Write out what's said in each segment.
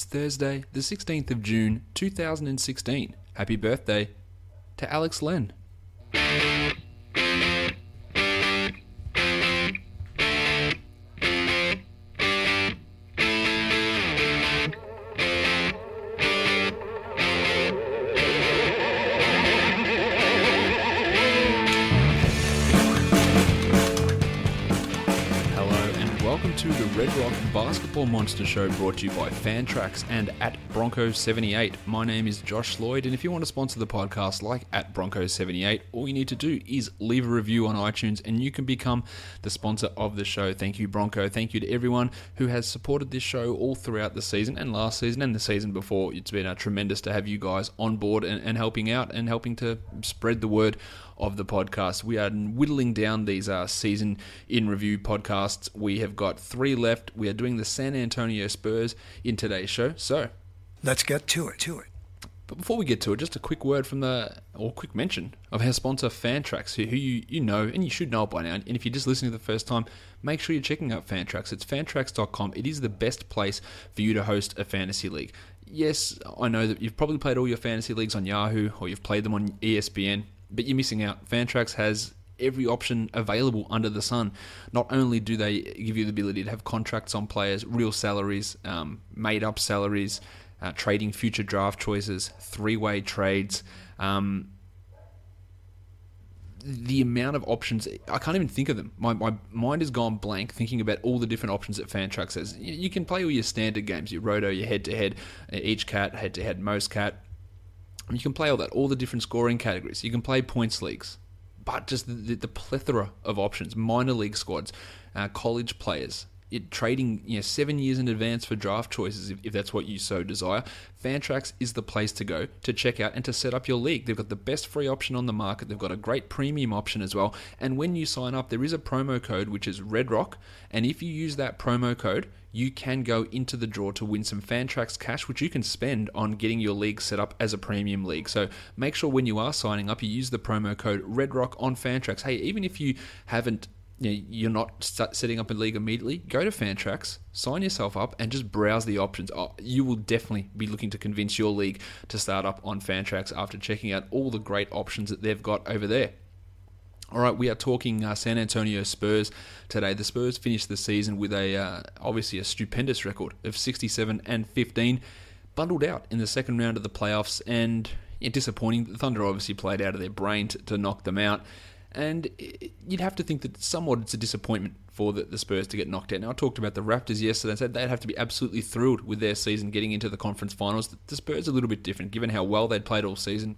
It's Thursday, the 16th of June, 2016. Happy birthday to Alex Len. Monster Show brought to you by Fantrax and at Bronco78. My name is Josh Lloyd, and if you want to sponsor the podcast like at Bronco78, all you need to do is leave a review on iTunes and you can become the sponsor of the show. Thank you, Bronco. Thank you to everyone who has supported this show all throughout the season and last season and the season before. It's been uh, tremendous to have you guys on board and, and helping out and helping to spread the word of the podcast. We are whittling down these uh, season in review podcasts. We have got three left. We are doing the San Antonio Spurs in today's show. So, Let's get to it. To it. but before we get to it, just a quick word from the, or quick mention of our sponsor, Fantrax, who, who you, you know, and you should know it by now. And if you're just listening for the first time, make sure you're checking out Fantrax. It's fantrax.com. It is the best place for you to host a fantasy league. Yes, I know that you've probably played all your fantasy leagues on Yahoo or you've played them on ESPN, but you're missing out. Fantrax has every option available under the sun. Not only do they give you the ability to have contracts on players, real salaries, um, made up salaries, uh, trading future draft choices, three way trades. Um, the amount of options, I can't even think of them. My, my mind has gone blank thinking about all the different options that Fantrax has. You, you can play all your standard games, your roto, your head to head, each cat, head to head, most cat. You can play all that, all the different scoring categories. You can play points leagues, but just the, the, the plethora of options, minor league squads, uh, college players, it, trading you know seven years in advance for draft choices if, if that's what you so desire. Fantrax is the place to go to check out and to set up your league. They've got the best free option on the market. They've got a great premium option as well. And when you sign up, there is a promo code which is RedRock, and if you use that promo code, you can go into the draw to win some Fantrax cash, which you can spend on getting your league set up as a premium league. So make sure when you are signing up, you use the promo code RedRock on Fantrax. Hey, even if you haven't you're not setting up a league immediately, go to Fantrax, sign yourself up, and just browse the options. Oh, you will definitely be looking to convince your league to start up on Fantrax after checking out all the great options that they've got over there. All right, we are talking uh, San Antonio Spurs today. The Spurs finished the season with a uh, obviously a stupendous record of 67 and 15, bundled out in the second round of the playoffs, and yeah, disappointing. The Thunder obviously played out of their brain to, to knock them out. And you'd have to think that somewhat it's a disappointment for the, the, Spurs to get knocked out. Now, I talked about the Raptors yesterday and said they'd have to be absolutely thrilled with their season getting into the conference finals. The, the Spurs are a little bit different, given how well they'd played all season,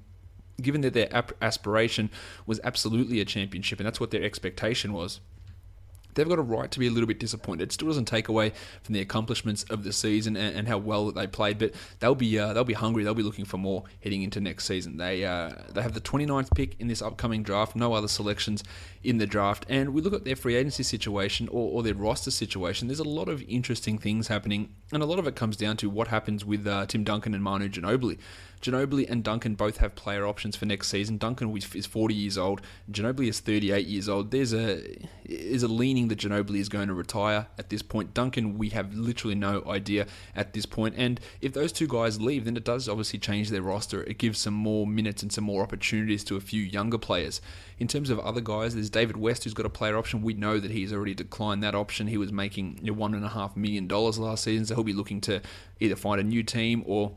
given that their aspiration was absolutely a championship, and that's what their expectation was. They've got a right to be a little bit disappointed. It still doesn't take away from the accomplishments of the season and, and how well that they played, but they'll be uh, they'll be hungry. They'll be looking for more heading into next season. They uh, they have the 29th pick in this upcoming draft. No other selections in the draft, and we look at their free agency situation or, or their roster situation. There's a lot of interesting things happening, and a lot of it comes down to what happens with uh, Tim Duncan and Manu Ginobili. Ginobili and Duncan both have player options for next season. Duncan is 40 years old. Ginobili is 38 years old. There's a is a leaning that Ginobili is going to retire at this point. Duncan, we have literally no idea at this point. And if those two guys leave, then it does obviously change their roster. It gives some more minutes and some more opportunities to a few younger players. In terms of other guys, there's David West who's got a player option. We know that he's already declined that option. He was making one and a half million dollars last season, so he'll be looking to either find a new team or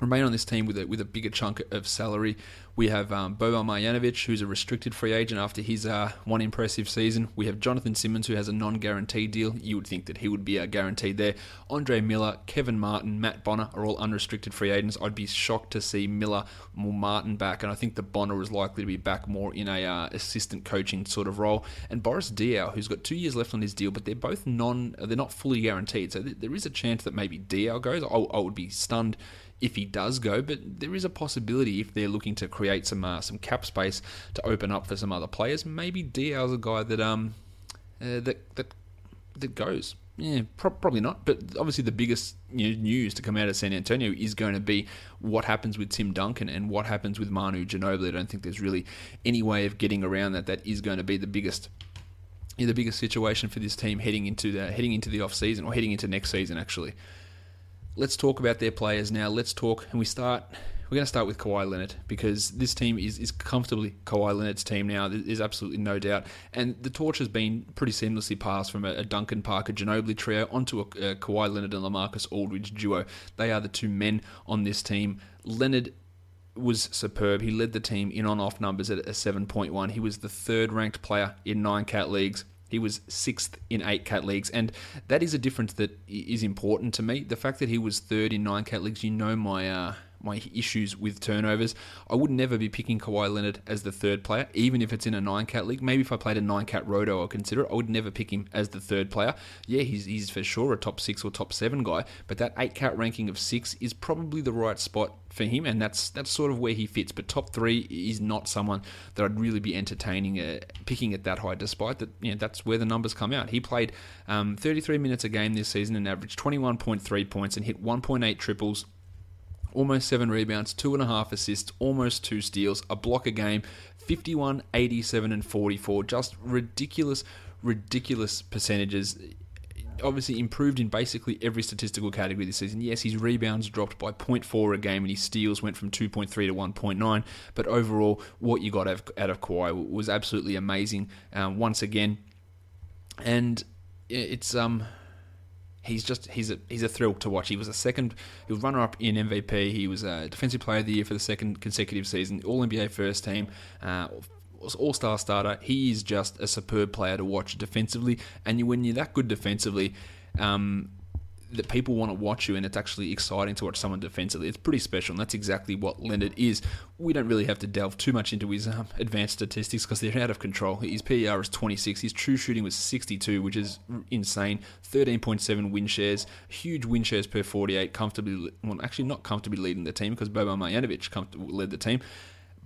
remain on this team with a, with a bigger chunk of salary. We have um, Boban Marjanovic, who's a restricted free agent after his uh, one impressive season. We have Jonathan Simmons, who has a non-guaranteed deal. You would think that he would be uh, guaranteed there. Andre Miller, Kevin Martin, Matt Bonner are all unrestricted free agents. I'd be shocked to see Miller or Martin back, and I think the Bonner is likely to be back more in a uh, assistant coaching sort of role. And Boris Diaw, who's got two years left on his deal, but they're both non, they're not fully guaranteed. So th- there is a chance that maybe Diaw goes. I, I would be stunned if he does go, but there is a possibility if they're looking to create some uh, some cap space to open up for some other players. Maybe Diaw's a guy that um uh, that that that goes. Yeah, pro- probably not. But obviously, the biggest news to come out of San Antonio is going to be what happens with Tim Duncan and what happens with Manu Ginobili. I don't think there's really any way of getting around that. That is going to be the biggest yeah, the biggest situation for this team heading into the heading into the off season or heading into next season actually. Let's talk about their players now. Let's talk, and we start. We're going to start with Kawhi Leonard because this team is, is comfortably Kawhi Leonard's team now. There's absolutely no doubt. And the torch has been pretty seamlessly passed from a, a Duncan Parker Ginobili trio onto a, a Kawhi Leonard and Lamarcus Aldridge duo. They are the two men on this team. Leonard was superb. He led the team in on off numbers at a 7.1. He was the third ranked player in nine cat leagues. He was sixth in eight cat leagues, and that is a difference that is important to me. The fact that he was third in nine cat leagues, you know my uh, my issues with turnovers. I would never be picking Kawhi Leonard as the third player, even if it's in a nine cat league. Maybe if I played a nine cat roto, I'd consider it. I would never pick him as the third player. Yeah, he's, he's for sure a top six or top seven guy, but that eight cat ranking of six is probably the right spot for him, and that's that's sort of where he fits. But top three is not someone that I'd really be entertaining uh, picking at that high, despite that you know, that's where the numbers come out. He played um, 33 minutes a game this season and averaged 21.3 points and hit 1.8 triples almost seven rebounds, two and a half assists, almost two steals, a block a game, 51, 87, and 44. Just ridiculous, ridiculous percentages. Obviously, improved in basically every statistical category this season. Yes, his rebounds dropped by 0.4 a game, and his steals went from 2.3 to 1.9. But overall, what you got out of, Kawhi was absolutely amazing um, once again. And it's um he's just he's a he's a thrill to watch. He was a second, he was runner up in MVP. He was a defensive player of the year for the second consecutive season. All NBA first team. Uh, all star starter. He is just a superb player to watch defensively. And when you're that good defensively, um, that people want to watch you and it's actually exciting to watch someone defensively. It's pretty special, and that's exactly what Leonard is. We don't really have to delve too much into his um, advanced statistics because they're out of control. His PER is 26, his true shooting was 62, which is insane. 13.7 win shares, huge win shares per 48, comfortably, well, actually not comfortably leading the team because Boban Marjanovic led the team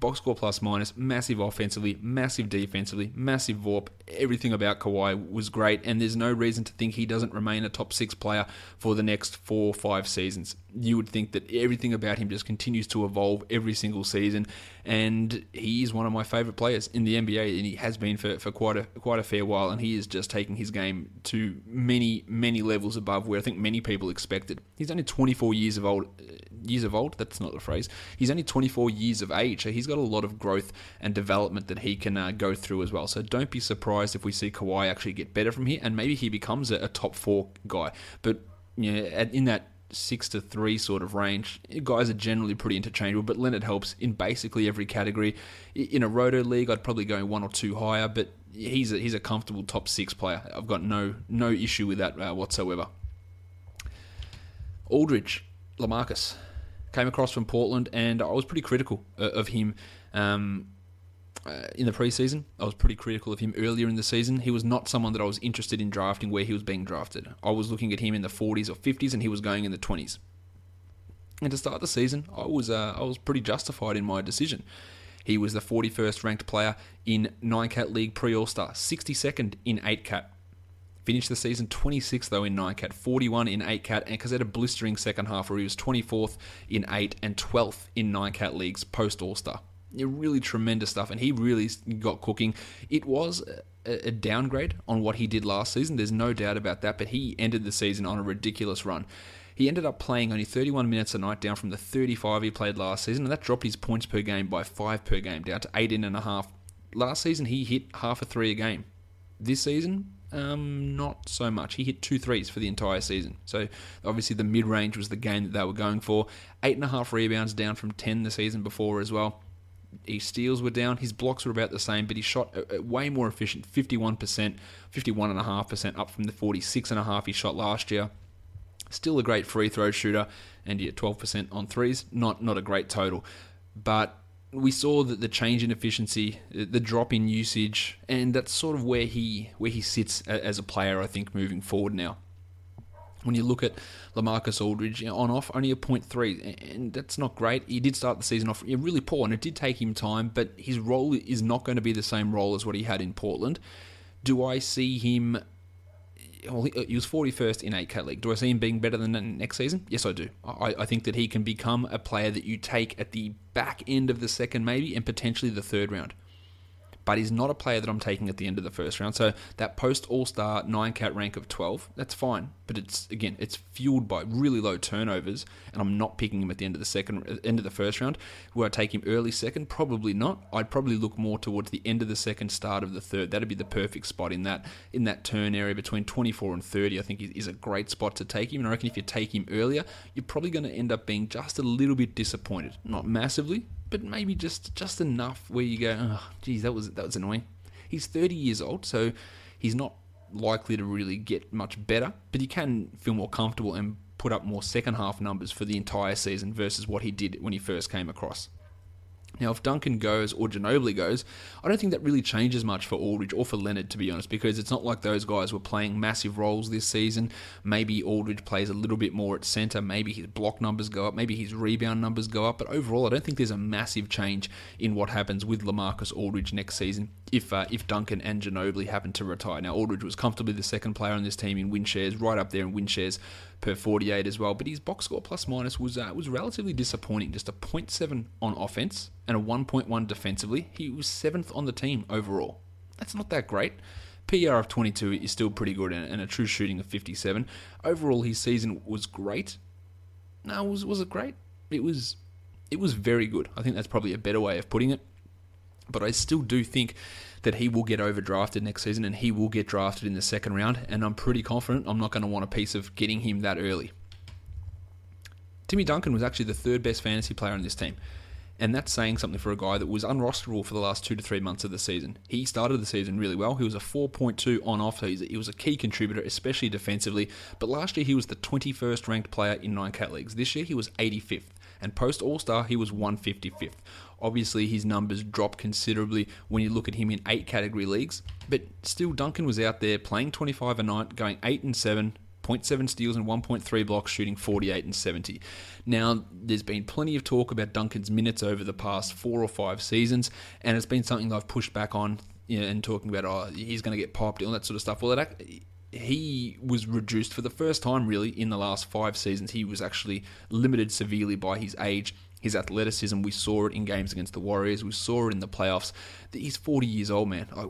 box score plus minus, massive offensively, massive defensively, massive VORP. Everything about Kawhi was great, and there's no reason to think he doesn't remain a top six player for the next four or five seasons. You would think that everything about him just continues to evolve every single season, and he is one of my favourite players in the NBA, and he has been for, for quite a quite a fair while, and he is just taking his game to many many levels above where I think many people expected. He's only 24 years of old years of old. That's not the phrase. He's only 24 years of age, so he's got a lot of growth and development that he can uh, go through as well. So don't be surprised if we see Kawhi actually get better from here, and maybe he becomes a, a top four guy. But you know, in that six to three sort of range. Guys are generally pretty interchangeable, but Leonard helps in basically every category. In a roto league, I'd probably go one or two higher, but he's a, he's a comfortable top six player. I've got no no issue with that uh, whatsoever. Aldridge, Lamarcus came across from Portland, and I was pretty critical uh, of him um, uh, in the preseason. I was pretty critical of him earlier in the season. He was not someone that I was interested in drafting where he was being drafted. I was looking at him in the 40s or 50s, and he was going in the 20s. And to start the season, I was uh, I was pretty justified in my decision. He was the 41st ranked player in 9 cat league pre All Star, 62nd in 8 cat Finished the season 26th though in 9 cat, 41 in 8 cat, and because had a blistering second half where he was 24th in 8 and 12th in 9 cat leagues post All Star. Really tremendous stuff, and he really got cooking. It was a, a downgrade on what he did last season, there's no doubt about that, but he ended the season on a ridiculous run. He ended up playing only 31 minutes a night, down from the 35 he played last season, and that dropped his points per game by 5 per game, down to 18.5. Last season, he hit half a three a game. This season, um, not so much. He hit two threes for the entire season. So obviously the mid range was the game that they were going for. Eight and a half rebounds down from ten the season before as well. His steals were down. His blocks were about the same, but he shot way more efficient. Fifty-one percent, fifty-one and a half percent, up from the 46.5% he shot last year. Still a great free throw shooter, and yet twelve percent on threes. Not not a great total, but we saw that the change in efficiency, uh, the drop in usage, and that's sort of where he where he sits as a player. I think moving forward now. When you look at Lamarcus Aldridge on off, only a point three, and that's not great. He did start the season off really poor, and it did take him time. But his role is not going to be the same role as what he had in Portland. Do I see him well, he uh, was 41st in 8K League. Do I see him being better than next season? Yes, I do. I, I, think that he can become a player that you take at the back end of the second, maybe, and potentially the third round. But he's not a player that I'm taking at the end of the first round. So that post All Star nine cat rank of 12, that's fine. But it's again, it's fueled by really low turnovers, and I'm not picking him at the end of the second, end of the first round. Would I take him early second? Probably not. I'd probably look more towards the end of the second, start of the third. That'd be the perfect spot in that in that turn area between 24 and 30. I think is a great spot to take him. And I reckon if you take him earlier, you're probably going to end up being just a little bit disappointed. Not massively, but maybe just just enough where you go, oh, geez, that was that was annoying. He's 30 years old, so he's not likely to really get much better, but he can feel more comfortable and put up more second half numbers for the entire season versus what he did when he first came across. Now, if Duncan goes or Ginobili goes, I don't think that really changes much for Aldridge or for Leonard, to be honest, because it's not like those guys were playing massive roles this season. Maybe Aldridge plays a little bit more at centre, maybe his block numbers go up, maybe his rebound numbers go up, but overall, I don't think there's a massive change in what happens with Lamarcus Aldridge next season if uh, if Duncan and Ginobili happen to retire. Now, Aldridge was comfortably the second player on this team in win shares, right up there in win shares per 48 as well. But his box score plus minus was uh, was relatively disappointing. Just a 0.7 on offense and a 1.1 defensively. He was seventh on the team overall. That's not that great. PER of 22 is still pretty good and, a true shooting of 57. Overall, his season was great. No, was was it great? It was it was very good. I think that's probably a better way of putting it. But I still do think that he will get overdrafted next season and he will get drafted in the second round. And I'm pretty confident I'm not going to want a piece of getting him that early. Timmy Duncan was actually the third best fantasy player on this team. And that's saying something for a guy that was unrosterable for the last two to three months of the season. He started the season really well. He was a 4.2 on off, he was a key contributor, especially defensively. But last year he was the 21st ranked player in nine cat leagues. This year he was 85th. And post All Star, he was 155th. Obviously, his numbers drop considerably when you look at him in eight category leagues, but still, Duncan was out there playing 25 a night, going 8 and 7, 0.7 steals and 1.3 blocks, shooting 48 and 70. Now, there's been plenty of talk about Duncan's minutes over the past four or five seasons, and it's been something that I've pushed back on you know, and talking about, oh, he's going to get popped, and all that sort of stuff. Well, that, he was reduced for the first time, really, in the last five seasons. He was actually limited severely by his age his athleticism. We saw it in games against the Warriors. We saw it in the playoffs. He's 40 years old, man. I,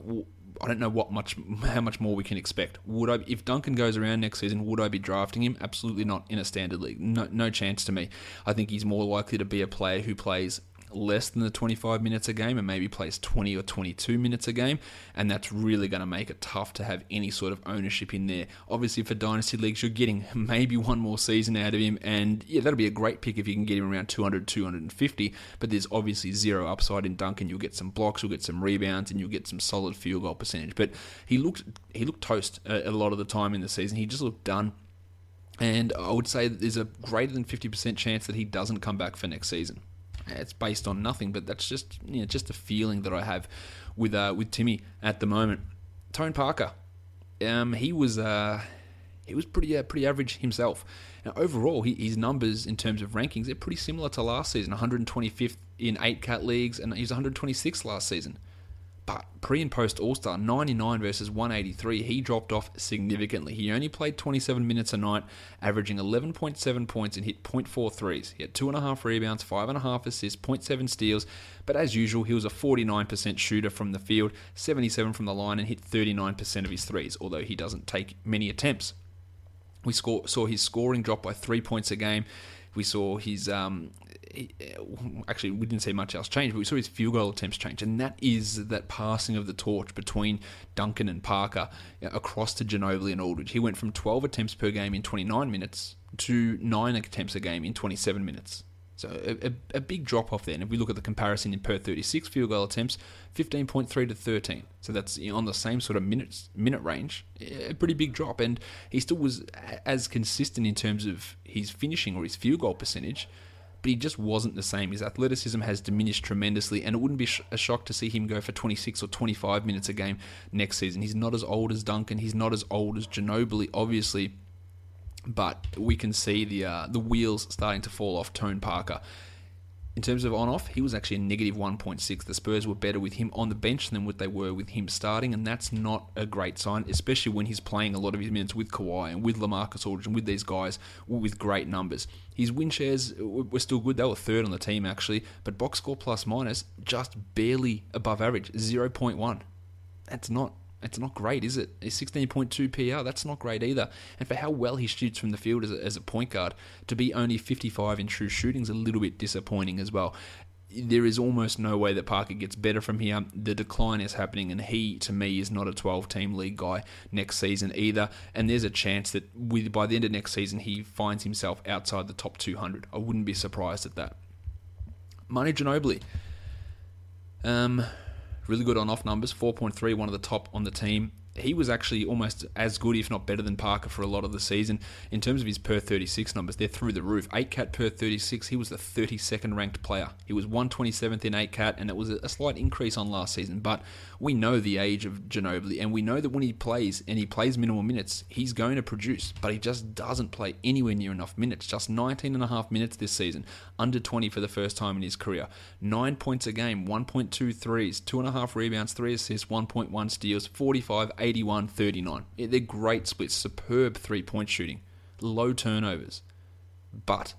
I don't know what much, how much more we can expect. Would I, if Duncan goes around next season, would I be drafting him? Absolutely not in a standard league. No, no chance to me. I think he's more likely to be a player who plays less than the 25 minutes a game and maybe plays 20 or 22 minutes a game, and that's really going to make it tough to have any sort of ownership in there. Obviously, for dynasty leagues, you're getting maybe one more season out of him, and yeah, that'll be a great pick if you can get him around 200, 250. But there's obviously zero upside in Duncan. You'll get some blocks, you'll get some rebounds, and you'll get some solid field goal percentage. But he looked he looked toast a, a lot of the time in the season. He just looked done. And I would say there's a greater than 50% chance that he doesn't come back for next season it's based on nothing, but that's just you know, just a feeling that I have with uh, with Timmy at the moment. Tony Parker, um, he was uh, he was pretty uh, pretty average himself. Now overall, he, his numbers in terms of rankings they're pretty similar to last season. 125th in eight cat leagues, and he was 126th last season. But pre and post All Star, 99 versus 183, he dropped off significantly. He only played 27 minutes a night, averaging 11.7 points and hit 0.4 threes. He had 2.5 rebounds, 5.5 assists, 0.7 steals, but as usual, he was a 49% shooter from the field, 77 from the line, and hit 39% of his threes, although he doesn't take many attempts. We score, saw his scoring drop by three points a game. We saw his um, actually we didn't see much else change, but we saw his field goal attempts change, and that is that passing of the torch between Duncan and Parker across to Ginobili and Aldridge. He went from 12 attempts per game in 29 minutes to nine attempts a game in 27 minutes. So a, a, a, big drop off there. And if we look at the comparison in per 36 field goal attempts, 15.3 to 13. So that's on the same sort of minutes minute range. A pretty big drop. And he still was as consistent in terms of his finishing or his field goal percentage but he just wasn't the same. His athleticism has diminished tremendously, and it wouldn't be a shock to see him go for 26 or 25 minutes a game next season. He's not as old as Duncan, he's not as old as Ginobili, obviously, but we can see the uh, the wheels starting to fall off Tony Parker. In terms of on off, he was actually a negative 1.6. The Spurs were better with him on the bench than what they were with him starting, and that's not a great sign, especially when he's playing a lot of his minutes with Kawhi and with Lamarcus Aldridge and with these guys with great numbers. His win shares were still good. They were third on the team, actually, but box score plus minus just barely above average, 0.1. That's not it's not great, is it? A 16.2 PER, that's not great either. And for how well he shoots from the field as a, as a point guard, to be only 55 in true shooting is a little bit disappointing as well. There is almost no way that Parker gets better from here. The decline is happening, and he, to me, is not a 12 team league guy next season either. And there's a chance that with by the end of next season, he finds himself outside the top 200. I wouldn't be surprised at that. Manu Ginobili. Um, really good on off numbers, 4.3, one of the top on the team he was actually almost as good, if not better, than Parker for a lot of the season. In terms of his per 36 numbers, they're through the roof. 8 cat per 36, he was the 32nd ranked player. He was 127th in 8 cat, and it was a slight increase on last season. But we know the age of Ginobili, and we know that when he plays, and he plays minimal minutes, he's going to produce, but he just doesn't play anywhere near enough minutes. Just 19 and a half minutes this season, under 20 for the first time in his career. 9 points a game, 1.2 threes, 2.5 rebounds, 3 assists, 1.1 steals, 45 81 39. They're great splits, superb three point shooting, low turnovers. But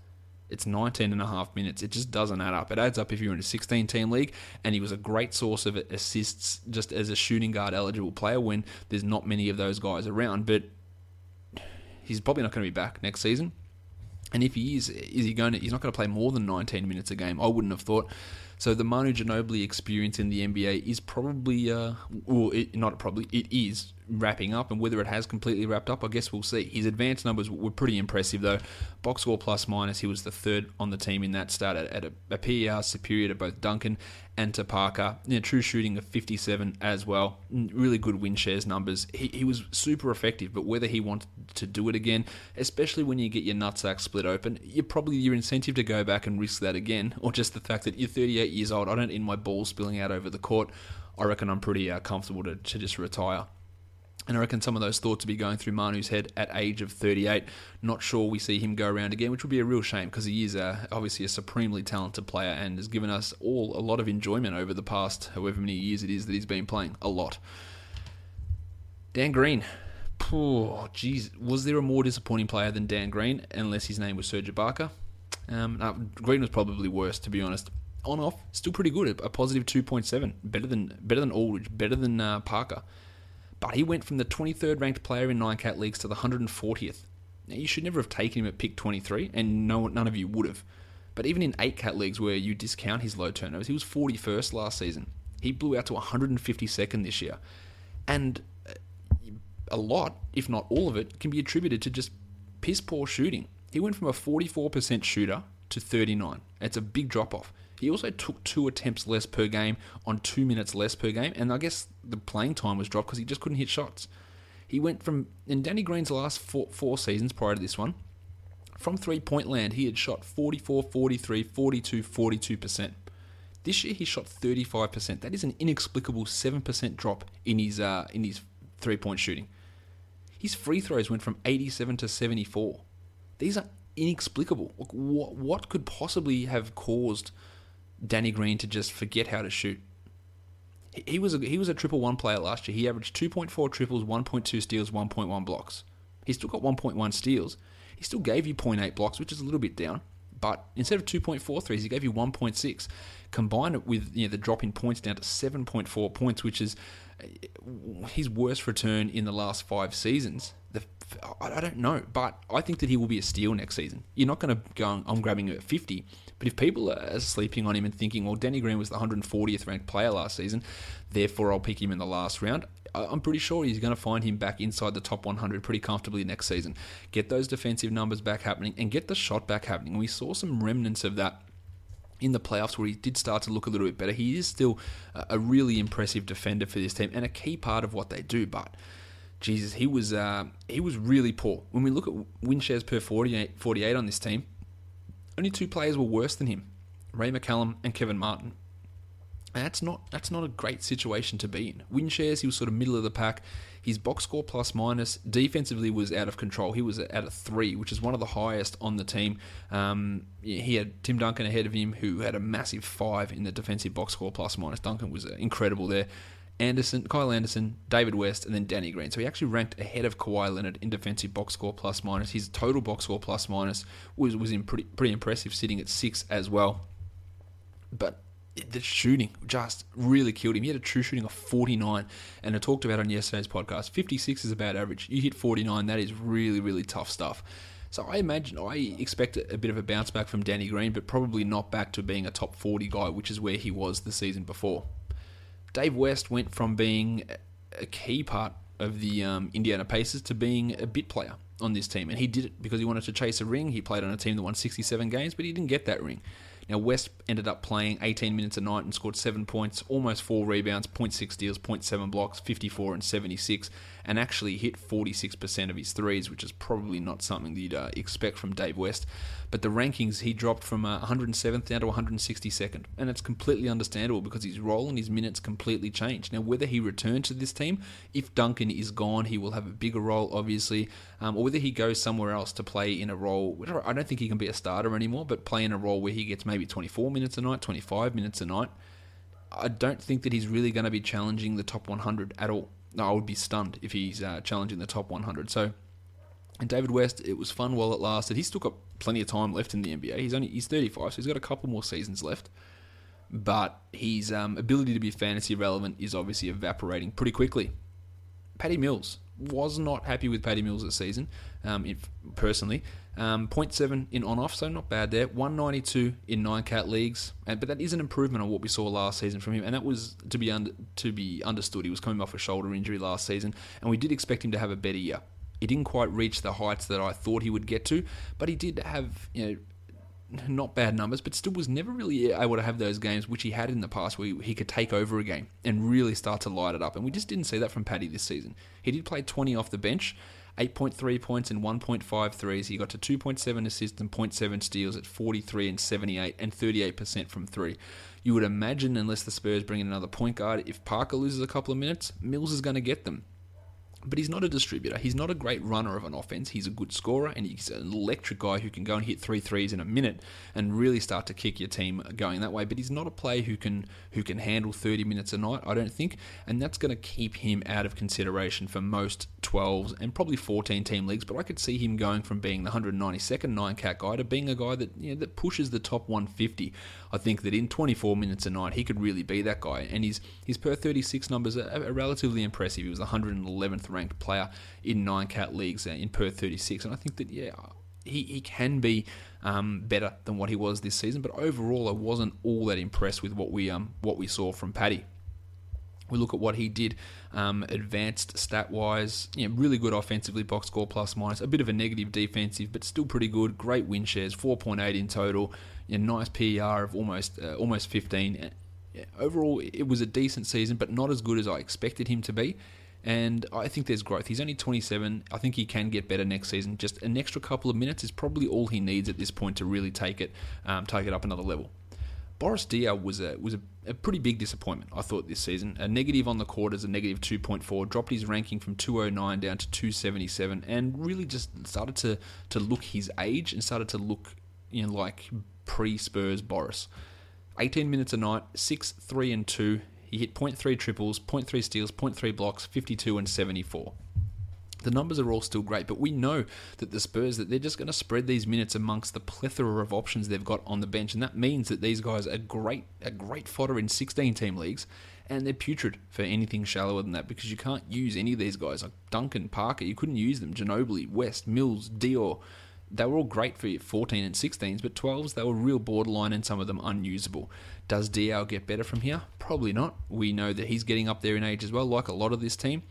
it's 19 and a half minutes. It just doesn't add up. It adds up if you're in a 16 team league, and he was a great source of assists just as a shooting guard eligible player when there's not many of those guys around. But he's probably not going to be back next season. And if he is, is he going to? He's not going to play more than 19 minutes a game. I wouldn't have thought. So the Manu Ginobili experience in the NBA is probably, uh, well, it, not probably, it is wrapping up, and whether it has completely wrapped up, I guess we'll see. His advanced numbers were pretty impressive, though. Box score plus minus, he was the third on the team in that start at, at a, a PER superior to both Duncan and to Parker. You know, true shooting of 57 as well. Really good win shares numbers. He, he was super effective, but whether he wanted to do it again, especially when you get your nutsack split open, you're probably your incentive to go back and risk that again, or just the fact that you're 38 years old. I don't need my balls spilling out over the court. I reckon I'm pretty uh, comfortable to, to just retire. And I reckon some of those thoughts will be going through Manu's head at age of 38. Not sure we see him go around again, which would be a real shame because he is a, obviously a supremely talented player and has given us all a lot of enjoyment over the past however many years it is that he's been playing. A lot. Dan Green. Oh, jeez. Was there a more disappointing player than Dan Green, unless his name was Serge Ibaka? Um, no, Green was probably worse, to be honest. On off, still pretty good. A positive 2.7. Better than better than Aldridge. Better than uh, Parker but he went from the 23rd ranked player in nine cat leagues to the 140th. Now, you should never have taken him at pick 23, and no, none of you would have. But even in eight cat leagues where you discount his low turnovers, he was 41st last season. He blew out to 152nd this year. And uh, a lot, if not all of it, can be attributed to just piss poor shooting. He went from a 44% shooter to 39. It's a big drop off. He also took two attempts less per game on two minutes less per game, and I guess the playing time was dropped because he just couldn't hit shots. He went from in Danny Green's last four, four seasons prior to this one, from three point land, he had shot 44, 43, 42, 42%. This year he shot 35%. That is an inexplicable 7% drop in his uh, in his three point shooting. His free throws went from 87 to 74. These are inexplicable. what, what could possibly have caused Danny Green to just forget how to shoot. He was a, he was a triple one player last year. He averaged 2.4 triples, 1.2 steals, 1.1 blocks. He still got 1.1 steals. He still gave you 0.8 blocks, which is a little bit down. But instead of 2.4 threes, he gave you 1.6. Combine it with you know, the drop in points down to 7.4 points, which is uh, his worst return in the last five seasons. I don't know, but I think that he will be a steal next season. You're not going to go, I'm grabbing him at 50. But if people are sleeping on him and thinking, well, Danny Green was the 140th ranked player last season, therefore I'll pick him in the last round, I'm pretty sure he's going to find him back inside the top 100 pretty comfortably next season. Get those defensive numbers back happening and get the shot back happening. We saw some remnants of that in the playoffs where he did start to look a little bit better. He is still a really impressive defender for this team and a key part of what they do, but Jesus, he was uh, he was really poor. When we look at win shares per 48, 48 on this team, only two players were worse than him Ray McCallum and Kevin Martin. And that's not that's not a great situation to be in. Win shares, he was sort of middle of the pack. His box score plus minus defensively was out of control. He was at a three, which is one of the highest on the team. Um, he had Tim Duncan ahead of him, who had a massive five in the defensive box score plus minus. Duncan was uh, incredible there. Anderson, Kyle Anderson, David West, and then Danny Green. So he actually ranked ahead of Kawhi Leonard in defensive box score plus minus. His total box score plus minus was was in pretty pretty impressive, sitting at six as well. But the shooting just really killed him. He had a true shooting of 49, and I talked about on yesterday's podcast. 56 is about average. You hit 49, that is really really tough stuff. So I imagine I expect a bit of a bounce back from Danny Green, but probably not back to being a top 40 guy, which is where he was the season before. Dave West went from being a key part of the um, Indiana Pacers to being a bit player on this team. And he did it because he wanted to chase a ring. He played on a team that won 67 games, but he didn't get that ring. Now, West ended up playing 18 minutes a night and scored 7 points, almost 4 rebounds, 0.6 steals, 0.7 blocks, 54 and 76 and actually hit 46% of his threes, which is probably not something that you'd uh, expect from Dave West. But the rankings, he dropped from uh, 107th down to 162nd, and it's completely understandable because his role and his minutes completely changed. Now, whether he returns to this team, if Duncan is gone, he will have a bigger role, obviously, um, or whether he goes somewhere else to play in a role. I don't think he can be a starter anymore, but play in a role where he gets maybe 24 minutes a night, 25 minutes a night. I don't think that he's really going to be challenging the top 100 at all. I would be stunned if he's uh, challenging the top 100. So, and David West, it was fun while it lasted. He's still got plenty of time left in the NBA. He's only he's 35, so he's got a couple more seasons left. But his um, ability to be fantasy relevant is obviously evaporating pretty quickly. Patty Mills was not happy with Patty Mills this season, um, if, personally. Um, 0.7 in on off, so not bad there. 192 in nine cat leagues, and, but that is an improvement on what we saw last season from him, and that was to be under, to be understood. He was coming off a shoulder injury last season, and we did expect him to have a better year. He didn't quite reach the heights that I thought he would get to, but he did have you know not bad numbers, but still was never really able to have those games which he had in the past where he could take over a game and really start to light it up. And we just didn't see that from Patty this season. He did play 20 off the bench, 8.3 points and 1.5 threes. He got to 2.7 assists and 0.7 steals at 43 and 78 and 38% from three. You would imagine, unless the Spurs bring in another point guard, if Parker loses a couple of minutes, Mills is going to get them. But he's not a distributor. He's not a great runner of an offense. He's a good scorer and he's an electric guy who can go and hit three threes in a minute and really start to kick your team going that way. But he's not a player who can who can handle 30 minutes a night, I don't think. And that's going to keep him out of consideration for most 12s and probably 14 team leagues. But I could see him going from being the 192nd nine cat guy to being a guy that you know, that pushes the top 150. I think that in 24 minutes a night he could really be that guy. And his his per 36 numbers are, are relatively impressive. He was the 111th ranked player in nine cat leagues uh, in per 36, and I think that yeah. He, he can be um, better than what he was this season, but overall, I wasn't all that impressed with what we um, what we saw from Patty. We look at what he did um, advanced stat wise. Yeah, really good offensively, box score plus minus. A bit of a negative defensive, but still pretty good. Great win shares, 4.8 in total. Yeah, nice PER of almost uh, almost 15. Yeah, overall, it was a decent season, but not as good as I expected him to be and I think there's growth. He's only 27. I think he can get better next season. Just an extra couple of minutes is probably all he needs at this point to really take it, um, take it up another level. Boris Diaw was a was a, a, pretty big disappointment. I thought this season a negative on the quarters, a negative 2.4, dropped his ranking from 209 down to 277, and really just started to to look his age and started to look you know like pre Spurs Boris. 18 minutes a night, six, three, and two. He hit 0.3 triples, 0.3 steals, 0.3 blocks, 52 and 74. The numbers are all still great, but we know that the Spurs that they're just going to spread these minutes amongst the plethora of options they've got on the bench, and that means that these guys are great, a great fodder in 16 team leagues, and they're putrid for anything shallower than that because you can't use any of these guys like Duncan, Parker. You couldn't use them. Ginobili, West, Mills, Diaw. They were all great for 14 and 16s, but 12s they were real borderline and some of them unusable. Does Diaw get better from here? Probably not. We know that he's getting up there in age as well, like a lot of this team.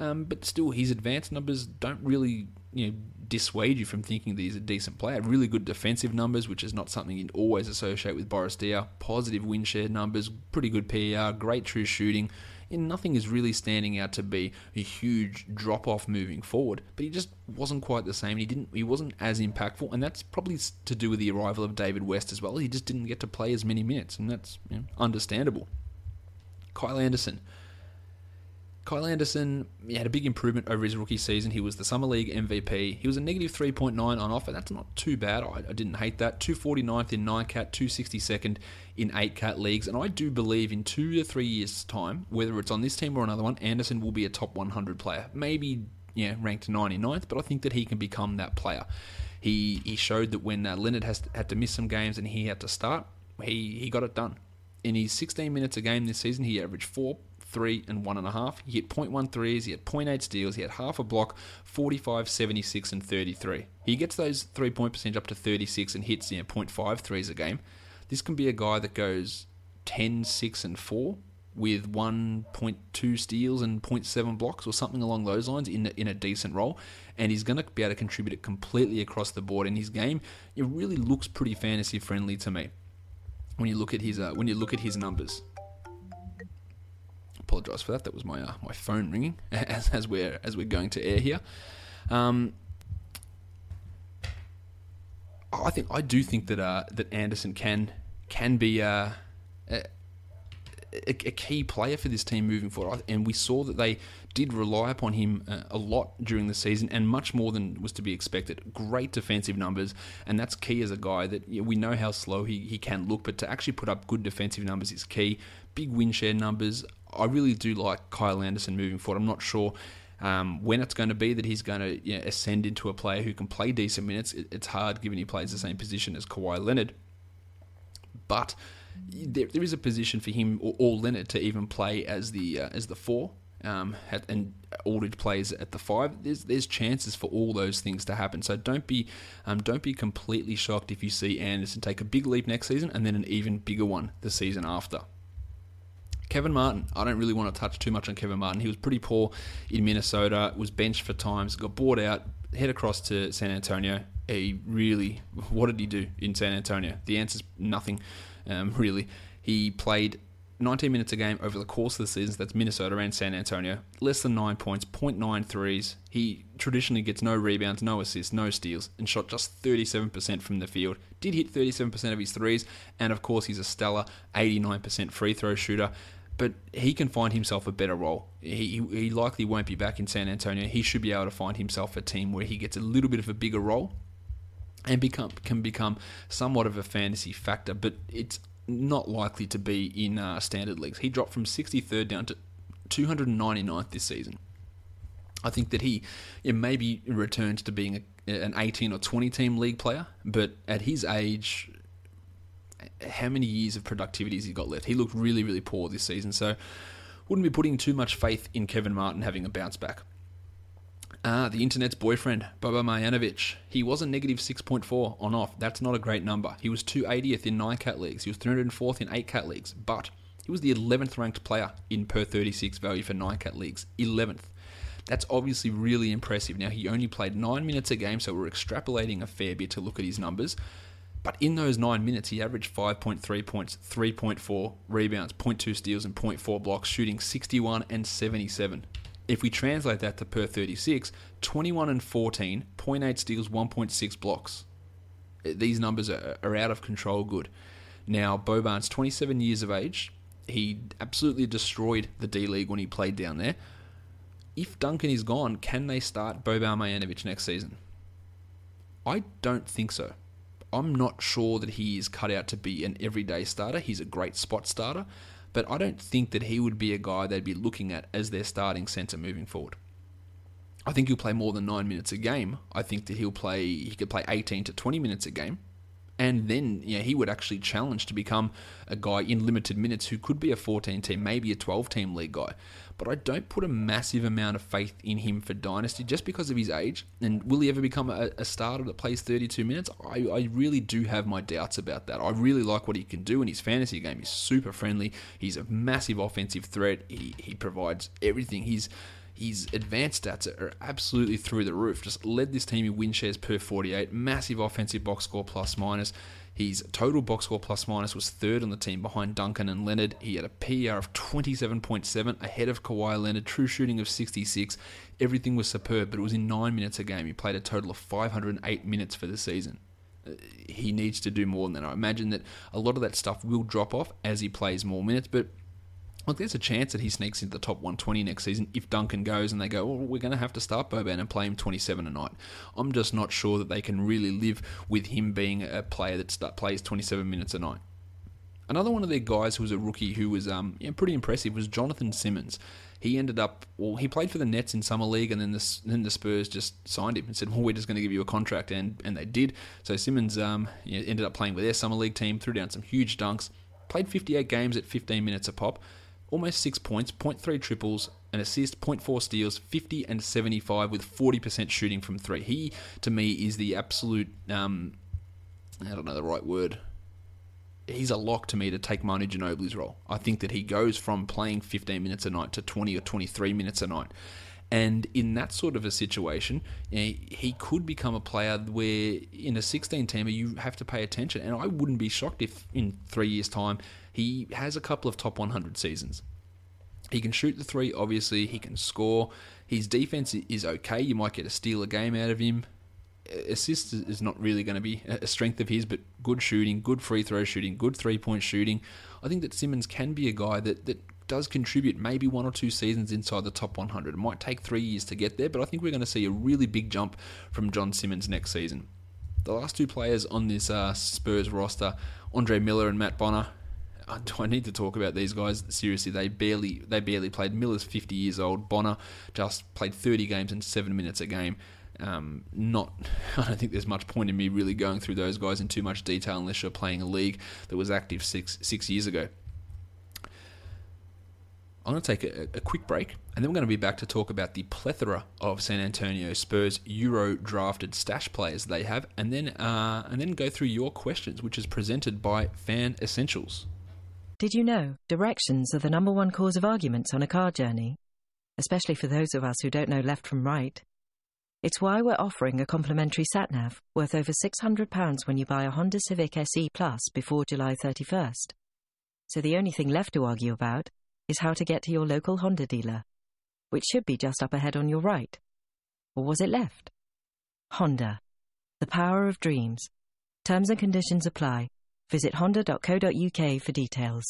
Um, but still, his advanced numbers don't really you know, dissuade you from thinking that he's a decent player. Really good defensive numbers, which is not something you'd always associate with Boris Diaw. Positive win share numbers, pretty good PER, great true shooting nothing is really standing out to be a huge drop off moving forward. But he just wasn't quite the same. He didn't. He wasn't as impactful, and that's probably to do with the arrival of David West as well. He just didn't get to play as many minutes, and that's you know, understandable. Kyle Anderson. Kyle Anderson had a big improvement over his rookie season. He was the Summer League MVP. He was a negative 3.9 on offer. That's not too bad. I, I didn't hate that. 249th in 9 cat, 262nd in 8 cat leagues. And I do believe in two to three years' time, whether it's on this team or another one, Anderson will be a top 100 player. Maybe yeah, ranked 99th, but I think that he can become that player. He he showed that when uh, Leonard has had to miss some games and he had to start, he, he got it done. In his 16 minutes a game this season, he averaged four three, and one and a half. He hit 0.1 threes, he had 0.8 steals, he had half a block, 45, 76, and 33. He gets those three point percentage up to 36 and hits you know, 0.5 threes a game. This can be a guy that goes 10, 6, and 4 with 1.2 steals and 0.7 blocks or something along those lines in a, in a decent role. And he's going to be able to contribute it completely across the board. In his game, it really looks pretty fantasy friendly to me when you look at his uh, when you look at his numbers apologise for that. That was my uh, my phone ringing as, as we're as we're going to air here. Um, I think I do think that uh, that Anderson can can be uh, a, a, key player for this team moving forward, and we saw that they did rely upon him uh, a lot during the season, and much more than was to be expected. Great defensive numbers, and that's key as a guy that you know, we know how slow he, he can look, but to actually put up good defensive numbers is key. Big win share numbers. I really do like Kyle Anderson moving forward. I'm not sure um, when it's going to be that he's going to you know, ascend into a player who can play decent minutes. It, it's hard given he plays the same position as Kawhi Leonard. But there, there is a position for him or, or Leonard to even play as the uh, as the four. Um, and Aldridge plays at the five. There's there's chances for all those things to happen. So don't be um, don't be completely shocked if you see Anderson take a big leap next season and then an even bigger one the season after. Kevin Martin, I don't really want to touch too much on Kevin Martin. He was pretty poor in Minnesota, was benched for times, got bought out, head across to San Antonio. He really, what did he do in San Antonio? The answer's nothing, um, really. He played 19 minutes a game over the course of the season. That's Minnesota and San Antonio. Less than 9 points, 0.9 threes. He traditionally gets no rebounds, no assists, no steals, and shot just 37% from the field. Did hit 37% of his threes, and of course, he's a stellar 89% free throw shooter but he can find himself a better role. He, he likely won't be back in San Antonio. He should be able to find himself a team where he gets a little bit of a bigger role and become can become somewhat of a fantasy factor, but it's not likely to be in uh, standard leagues. He dropped from 63rd down to 299th this season. I think that he yeah, maybe returns to being a, an 18 or 20 team league player, but at his age, how many years of productivity has he got left? He looked really, really poor this season, so wouldn't be putting too much faith in Kevin Martin having a bounce back. Ah, the internet's boyfriend, Boban Marjanovic. He was a negative 6.4 on off. That's not a great number. He was 280th in 9 cat leagues. He was 304th in 8 cat leagues. But he was the 11th ranked player in per 36 value for 9 cat leagues. 11th. That's obviously really impressive. Now, he only played 9 minutes a game, so we're extrapolating a fair bit to look at his numbers. But in those nine minutes, he averaged 5.3 points, 3.4 rebounds, 0.2 steals, and 0.4 blocks, shooting 61 and 77. If we translate that to per 36, 21 and 14, 0.8 steals, 1.6 blocks. Uh, these numbers are, are out of control good. Now, Boban's 27 years of age. He absolutely destroyed the D League when he played down there. If Duncan is gone, can they start Boban Marjanovic next season? I don't think so. I'm not sure that he is cut out to be an everyday starter. He's a great spot starter, but I don't think that he would be a guy they'd be looking at as their starting centre moving forward. I think he'll play more than nine minutes a game. I think that he'll play he could play 18 to 20 minutes a game and then yeah, he would actually challenge to become a guy in limited minutes who could be a 14 team, maybe a 12 team league guy. But I don't put a massive amount of faith in him for Dynasty just because of his age. And will he ever become a, a starter that plays 32 minutes? I, I, really do have my doubts about that. I really like what he can do in his fantasy game. He's super friendly, he's a massive offensive threat, he, he provides everything. He's his advanced stats are absolutely through the roof. Just led this team in win shares per 48, massive offensive box score plus minus. His total box score plus minus was third on the team behind Duncan and Leonard. He had a PER of 27.7 ahead of Kawhi Leonard, true shooting of 66. Everything was superb, but it was in nine minutes a game. He played a total of 508 minutes for the season. Uh, he needs to do more than that. I imagine that a lot of that stuff will drop off as he plays more minutes, but Look, there's a chance that he sneaks into the top 120 next season if Duncan goes and they go, well, we're going to have to start Boban and play him 27 a night. I'm just not sure that they can really live with him being a player that plays 27 minutes a night. Another one of their guys who was a rookie who was um, yeah, pretty impressive was Jonathan Simmons. He ended up, well, he played for the Nets in summer league, and then the then the Spurs just signed him and said, "Well, we're just going to give you a contract," and and they did. So Simmons um, yeah, ended up playing with their summer league team, threw down some huge dunks, played 58 games at 15 minutes a pop, almost six points, 0.3 triples, an assist, 0.4 steals, 50 and 75 with 40% shooting from three. He, to me, is the absolute, um, I don't know the right word. He's a lock to me to take Manu Ginobili's role. I think that he goes from playing 15 minutes a night to 20 or 23 minutes a night. And in that sort of a situation, eh, he could become a player where in a 16 teamer you have to pay attention. And I wouldn't be shocked if in three years' time he has a couple of top 100 seasons. He can shoot the three, obviously. He can score. His defense is okay. You might get a steal a game out of him. Assist is not really going to be a strength of his, but good shooting, good free throw shooting, good three point shooting. I think that Simmons can be a guy that, that does contribute maybe one or two seasons inside the top 100. It might take three years to get there, but I think we're going to see a really big jump from John Simmons next season. The last two players on this uh, Spurs roster, Andre Miller and Matt Bonner, do I need to talk about these guys? Seriously, they barely they barely played. Miller's 50 years old. Bonner just played 30 games in seven minutes a game. Um, not, I don't think there's much point in me really going through those guys in too much detail unless you're playing a league that was active six six years ago. I'm going to take a, a, quick break, and then we're going to be back to talk about the plethora of San Antonio Spurs Euro drafted stash players they have, and then uh, and then go through your questions, which is presented by Fan Essentials. Did you know directions are the number one cause of arguments on a car journey? Especially for those of us who don't know left from right. It's why we're offering a complimentary sat-nav worth over £600 when you buy a Honda Civic SE Plus before July 31st. So the only thing left to argue about is how to get to your local Honda dealer, which should be just up ahead on your right. Or was it left? Honda. The power of dreams. Terms and conditions apply. Visit honda.co.uk for details.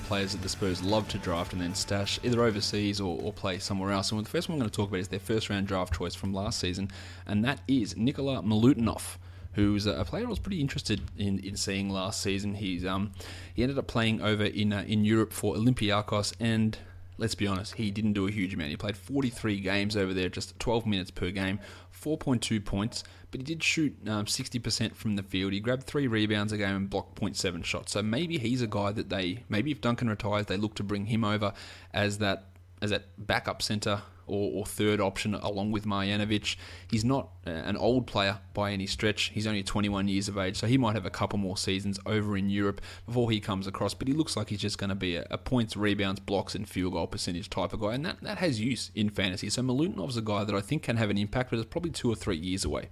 Players that the Spurs love to draft and then stash either overseas or, or play somewhere else. And the first one I'm going to talk about is their first round draft choice from last season, and that is Nikola Milutinov who's a player I was pretty interested in, in seeing last season. He's um he ended up playing over in uh, in Europe for Olympiacos, and let's be honest, he didn't do a huge amount. He played 43 games over there, just 12 minutes per game, 4.2 points, but he did shoot um, 60% from the field. He grabbed three rebounds a game and blocked 0.7 shots. So maybe he's a guy that they, maybe if Duncan retires, they look to bring him over as that as that backup center or, or, third option along with Marjanovic. He's not an old player by any stretch. He's only 21 years of age, so he might have a couple more seasons over in Europe before he comes across. But he looks like he's just going to be a, a points, rebounds, blocks, and field goal percentage type of guy, and that, that has use in fantasy. So Milutinov's a guy that I think can have an impact, but it's probably two or three years away.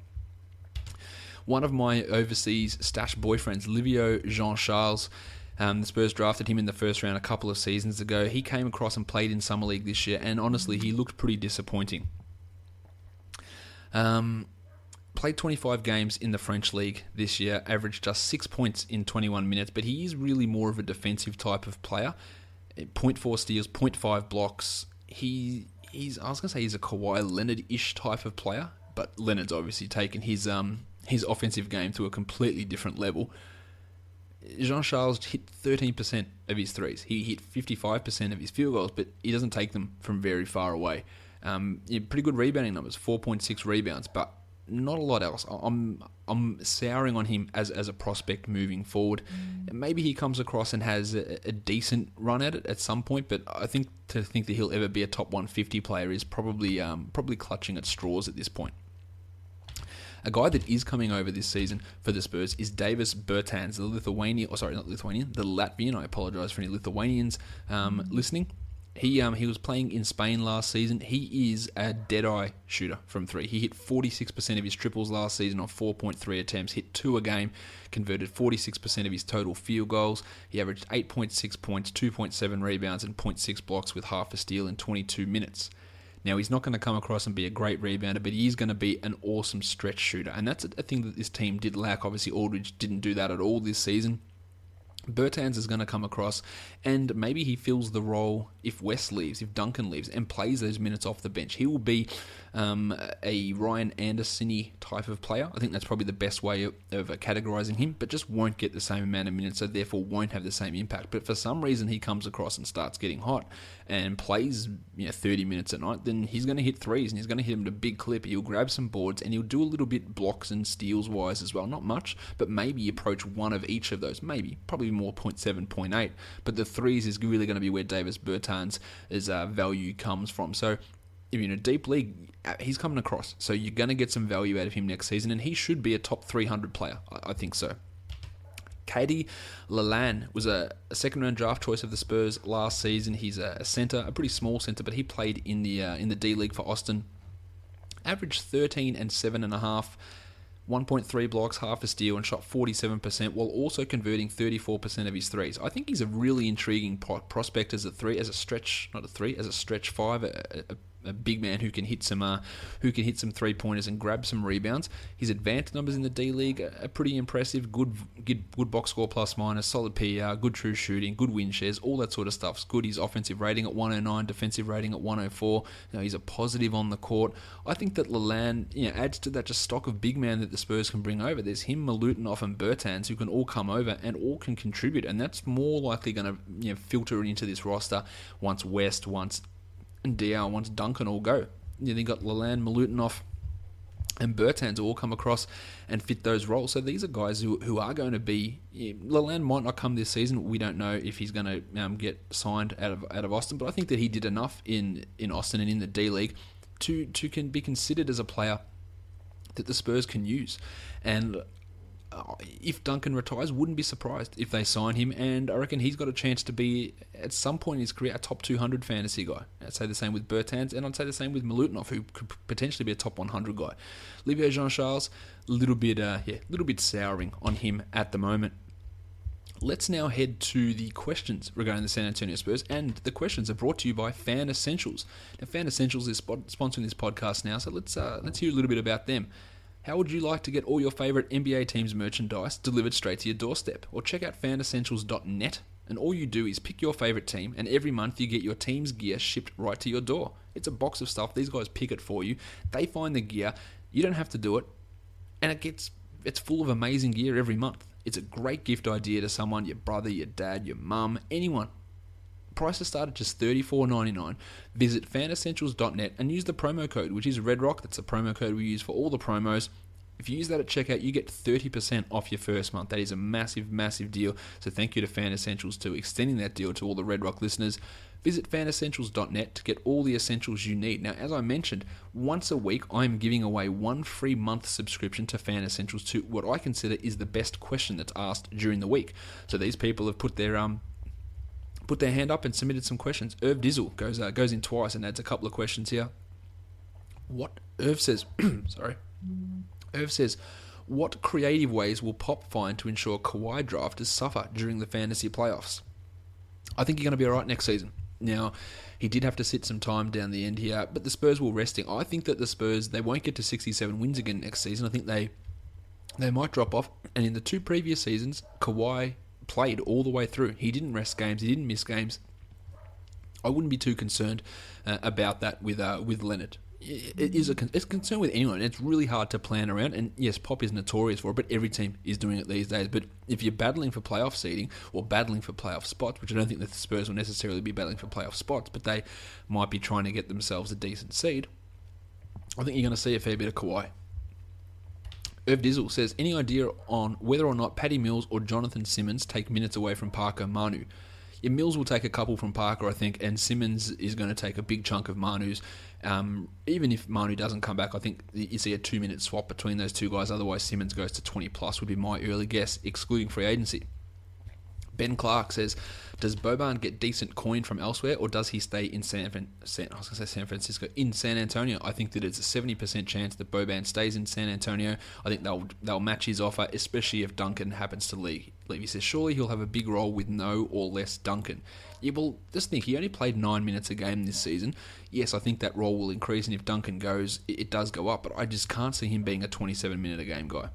One of my overseas stash boyfriends, Livio Jean Charles, um, the Spurs drafted him in the first round a couple of seasons ago. He came across and played in Summer League this year, and honestly, he looked pretty disappointing. Um, played 25 games in the French League this year, averaged just six points in 21 minutes, but he is really more of a defensive type of player. 0.4 steals, 0.5 blocks. He he's I was gonna say he's a Kawhi Leonard ish type of player, but Leonard's obviously taken his um his offensive game to a completely different level. Jean Charles hit 13% of his threes. He hit 55% of his field goals, but he doesn't take them from very far away. Um, yeah, pretty good rebounding numbers, 4.6 rebounds, but not a lot else. I'm I'm souring on him as as a prospect moving forward. Mm. Maybe he comes across and has a, a, decent run at it at some point, but I think to think that he'll ever be a top 150 player is probably um, probably clutching at straws at this point. A guy that is coming over this season for the Spurs is Davis Bertans, the Lithuanian, or sorry, not Lithuanian, the Latvian. I apologise for any Lithuanians um, listening. He um, he was playing in Spain last season. He is a dead-eye shooter from three. He hit 46% of his triples last season on 4.3 attempts, hit two a game, converted 46% of his total field goals. He averaged 8.6 points, 2.7 rebounds, and 0.6 blocks with half a steal in 22 minutes. Now, he's not going to come across and be a great rebounder, but he's going to be an awesome stretch shooter. And that's a thing that this team did lack. Obviously, Aldridge didn't do that at all this season. Bertans is going to come across, and maybe he fills the role if West leaves, if Duncan leaves, and plays those minutes off the bench. He will be um, a Ryan Anderson type of player. I think that's probably the best way of, of categorizing him, but just won't get the same amount of minutes, so therefore won't have the same impact. But for some reason, he comes across and starts getting hot and plays you know, 30 minutes a night, then he's going to hit threes and he's going to hit him at a big clip. He'll grab some boards and he'll do a little bit blocks and steals wise as well. Not much, but maybe approach one of each of those. Maybe, probably more 0.7, 0.8. But the threes is really going to be where Davis Bertans' uh, value comes from. So in a deep league, uh, he's coming across. So you're going to get some value out of him next season, and he should be a top 300 player. I, I think so. Cady Lalanne was a, a, second round draft choice of the Spurs last season. He's a, a centre, a pretty small centre, but he played in the uh, in the D League for Austin. Averaged 13 and seven and a half 1.3 blocks, half a steal, and shot 47%, while also converting 34% of his threes. I think he's a really intriguing prospect as a three, as a stretch, not a three, as a stretch five, a, a a big man who can hit some uh, who can hit some three pointers and grab some rebounds. His advanced numbers in the D League are pretty impressive. Good, good, good box score plus minus, solid PER, good true shooting, good win shares, all that sort of stuff's good. His offensive rating at 109, defensive rating at 104. You know, he's a positive on the court. I think that Lalanne you know, adds to that just stock of big man that the Spurs can bring over. There's him, Milutinov, and Bertans who can all come over and all can contribute, and that's more likely going to you know, filter into this roster once West, once and Diaw wants Duncan all go. You then got Lalanne, Milutinov, and Bertans all come across and fit those roles. So these are guys who, who are going to be. Yeah, Lalanne might not come this season. We don't know if he's going to um, get signed out of out of Austin, but I think that he did enough in, in Austin and in the D League to to can be considered as a player that the Spurs can use. And if Duncan retires, wouldn't be surprised if they sign him. And I reckon he's got a chance to be, at some point in his career, a top 200 fantasy guy. I'd say the same with Bertans, and I'd say the same with Milutinov, who could potentially be a top 100 guy. Livio Jean Charles, a little bit, uh, yeah, little bit souring on him at the moment. Let's now head to the questions regarding the San Antonio Spurs, and the questions are brought to you by Fan Essentials. Now, Fan Essentials is sponsoring this podcast now, so let's uh, let's hear a little bit about them. How would you like to get all your favourite NBA teams' merchandise delivered straight to your doorstep? Or check out fanessentials.net, and all you do is pick your favourite team, and every month you get your team's gear shipped right to your door. It's a box of stuff. These guys pick it for you. They find the gear. You don't have to do it, and it gets it's full of amazing gear every month. It's a great gift idea to someone, your brother, your dad, your mum, anyone prices start at just $34.99. Visit fanessentials.net and use the promo code, which is RedRock. That's the promo code we use for all the promos. If you use that at checkout, you get 30% off your first month. That is a massive, massive deal. So thank you to Fan Essentials to extending that deal to all the Red Rock listeners. Visit fanessentials.net to get all the essentials you need. Now, as I mentioned, once a week I'm giving away one free month subscription to Fan Essentials to what I consider is the best question that's asked during the week. So these people have put their um put their hand up and submitted some questions. Irv Dizzle goes uh, goes in twice and adds a couple of questions here. What Irv says, sorry, Irv says, what creative ways will Pop find to ensure Kawhi drafters suffer during the fantasy playoffs? I think you're going to be all right next season. Now, he did have to sit some time down the end here, but the Spurs will resting. I think that the Spurs they won't get to 67 wins again next season. I think they they might drop off. And in the two previous seasons, Kawhi played all the way through. He didn't rest games, he didn't miss games. I wouldn't be too concerned uh, about that with uh, with Leonard. It is a con- it's a concern with anyone. It's really hard to plan around, and yes, Pop is notorious for it, but every team is doing it these days. But if you're battling for playoff seeding or battling for playoff spots, which I don't think the Spurs will necessarily be battling for playoff spots, but they might be trying to get themselves a decent seed, I think you're going to see a fair bit of Kawhi. Irv Dizzle says, any idea on whether or not Patty Mills or Jonathan Simmons take minutes away from Parker Manu? Yeah, Mills will take a couple from Parker, I think, and Simmons is going to take a big chunk of Manu's. Um, even if Manu doesn't come back, I think you see a two minute swap between those two guys. Otherwise, Simmons goes to 20 plus, would be my early guess, excluding free agency. Ben Clark says, "Does Boban get decent coin from elsewhere, or does he stay in San, San I was to say San Francisco in San Antonio? I think that it's a seventy percent chance that Boban stays in San Antonio. I think they'll they'll match his offer, especially if Duncan happens to leave. He says surely he'll have a big role with no or less Duncan. Yeah, well, just think he only played nine minutes a game this season. Yes, I think that role will increase, and if Duncan goes, it, it does go up. But I just can't see him being a twenty-seven minute a game guy."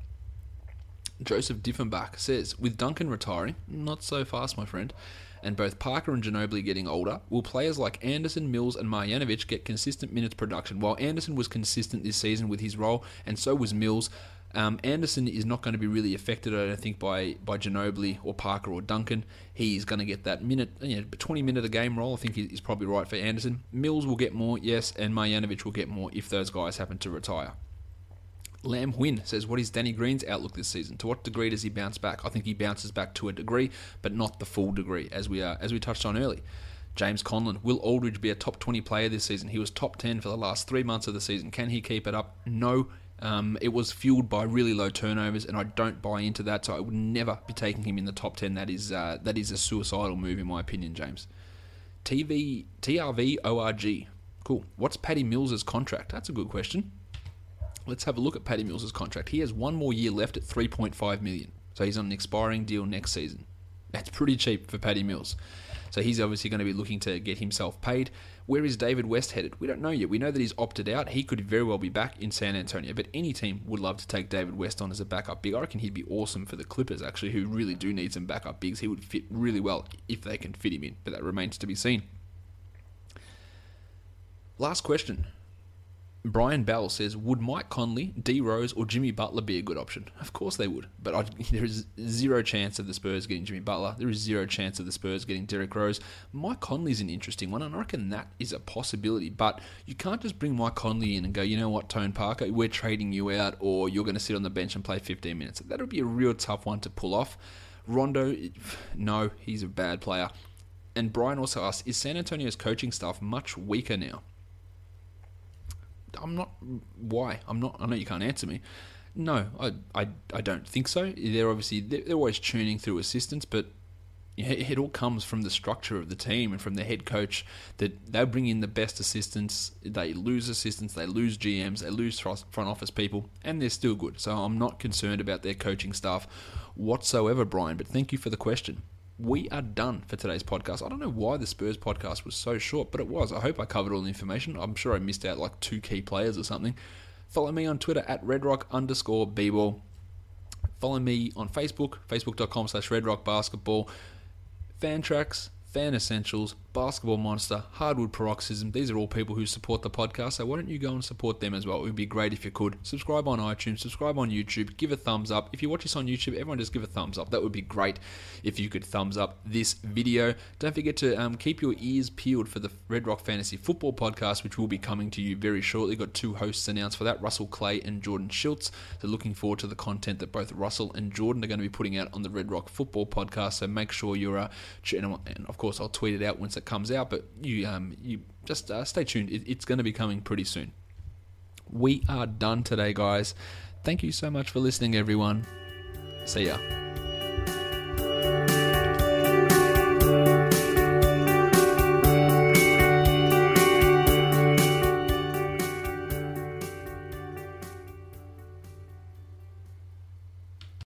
Joseph Diffenbach says, with Duncan retiring, not so fast, my friend, and both Parker and Ginobili getting older, will players like Anderson, Mills, and Marjanovic get consistent minutes production? While Anderson was consistent this season with his role, and so was Mills, um, Anderson is not going to be really affected, I don't think, by by Ginobili or Parker or Duncan. He's going to get that minute, you know, 20 minute a game role. I think is probably right for Anderson. Mills will get more, yes, and Marjanovic will get more if those guys happen to retire. Lamb Win says, What is Danny Green's outlook this season? To what degree does he bounce back? I think he bounces back to a degree, but not the full degree, as we are, as we touched on early. James Conlon, will Aldridge be a top 20 player this season? He was top 10 for the last three months of the season. Can he keep it up? No. Um, it was fueled by really low turnovers, and I don't buy into that. So I would never be taking him in the top 10. That is uh, that is a suicidal move, in my opinion, James. TV TRV ORG. Cool. What's Patty Mills's contract? That's a good question. Let's have a look at Patty Mills' contract. He has one more year left at 3.5 million. So he's on an expiring deal next season. That's pretty cheap for Patty Mills. So he's obviously going to be looking to get himself paid. Where is David West headed? We don't know yet. We know that he's opted out. He could very well be back in San Antonio, but any team would love to take David West on as a backup big. I reckon he'd be awesome for the Clippers, actually, who really do need some backup bigs. He would fit really well if they can fit him in, but that remains to be seen. Last question Brian Bell says, Would Mike Conley, D Rose, or Jimmy Butler be a good option? Of course they would. But I, there is zero chance of the Spurs getting Jimmy Butler. There is zero chance of the Spurs getting Derrick Rose. Mike Conley's an interesting one, and I reckon that is a possibility. But you can't just bring Mike Conley in and go, you know what, Tony Parker, we're trading you out, or you're going to sit on the bench and play 15 minutes. That would be a real tough one to pull off. Rondo, no, he's a bad player. And Brian also asked, is San Antonio's coaching staff much weaker now? I'm not. Why? I'm not. I know you can't answer me. No, I, I, I don't think so. They're obviously they're, they're always churning through assistants, but it, it all comes from the structure of the team and from the head coach. That they bring in the best assistants, they lose assistants, they lose GMs, they lose front office people, and they're still good. So I'm not concerned about their coaching staff whatsoever, Brian. But thank you for the question we are done for today's podcast. I don't know why the Spurs podcast was so short, but it was. I hope I covered all the information. I'm sure I missed out like two key players or something. Follow me on Twitter at redrock underscore bball. Follow me on Facebook, facebook.com slash redrockbasketball. Fantrax, Fan Essentials, Basketball Monster, Hardwood Paroxysm. These are all people who support the podcast, so why don't you go and support them as well? It would be great if you could. Subscribe on iTunes, subscribe on YouTube, give a thumbs up. If you watch this on YouTube, everyone just give a thumbs up. That would be great if you could thumbs up this video. Don't forget to um, keep your ears peeled for the Red Rock Fantasy Football podcast, which will be coming to you very shortly. Got two hosts announced for that Russell Clay and Jordan Schultz. So looking forward to the content that both Russell and Jordan are going to be putting out on the Red Rock Football podcast. So make sure you're, uh, and of course, I'll tweet it out once comes out, but you um, you just uh, stay tuned. It, it's going to be coming pretty soon. We are done today, guys. Thank you so much for listening, everyone. See ya.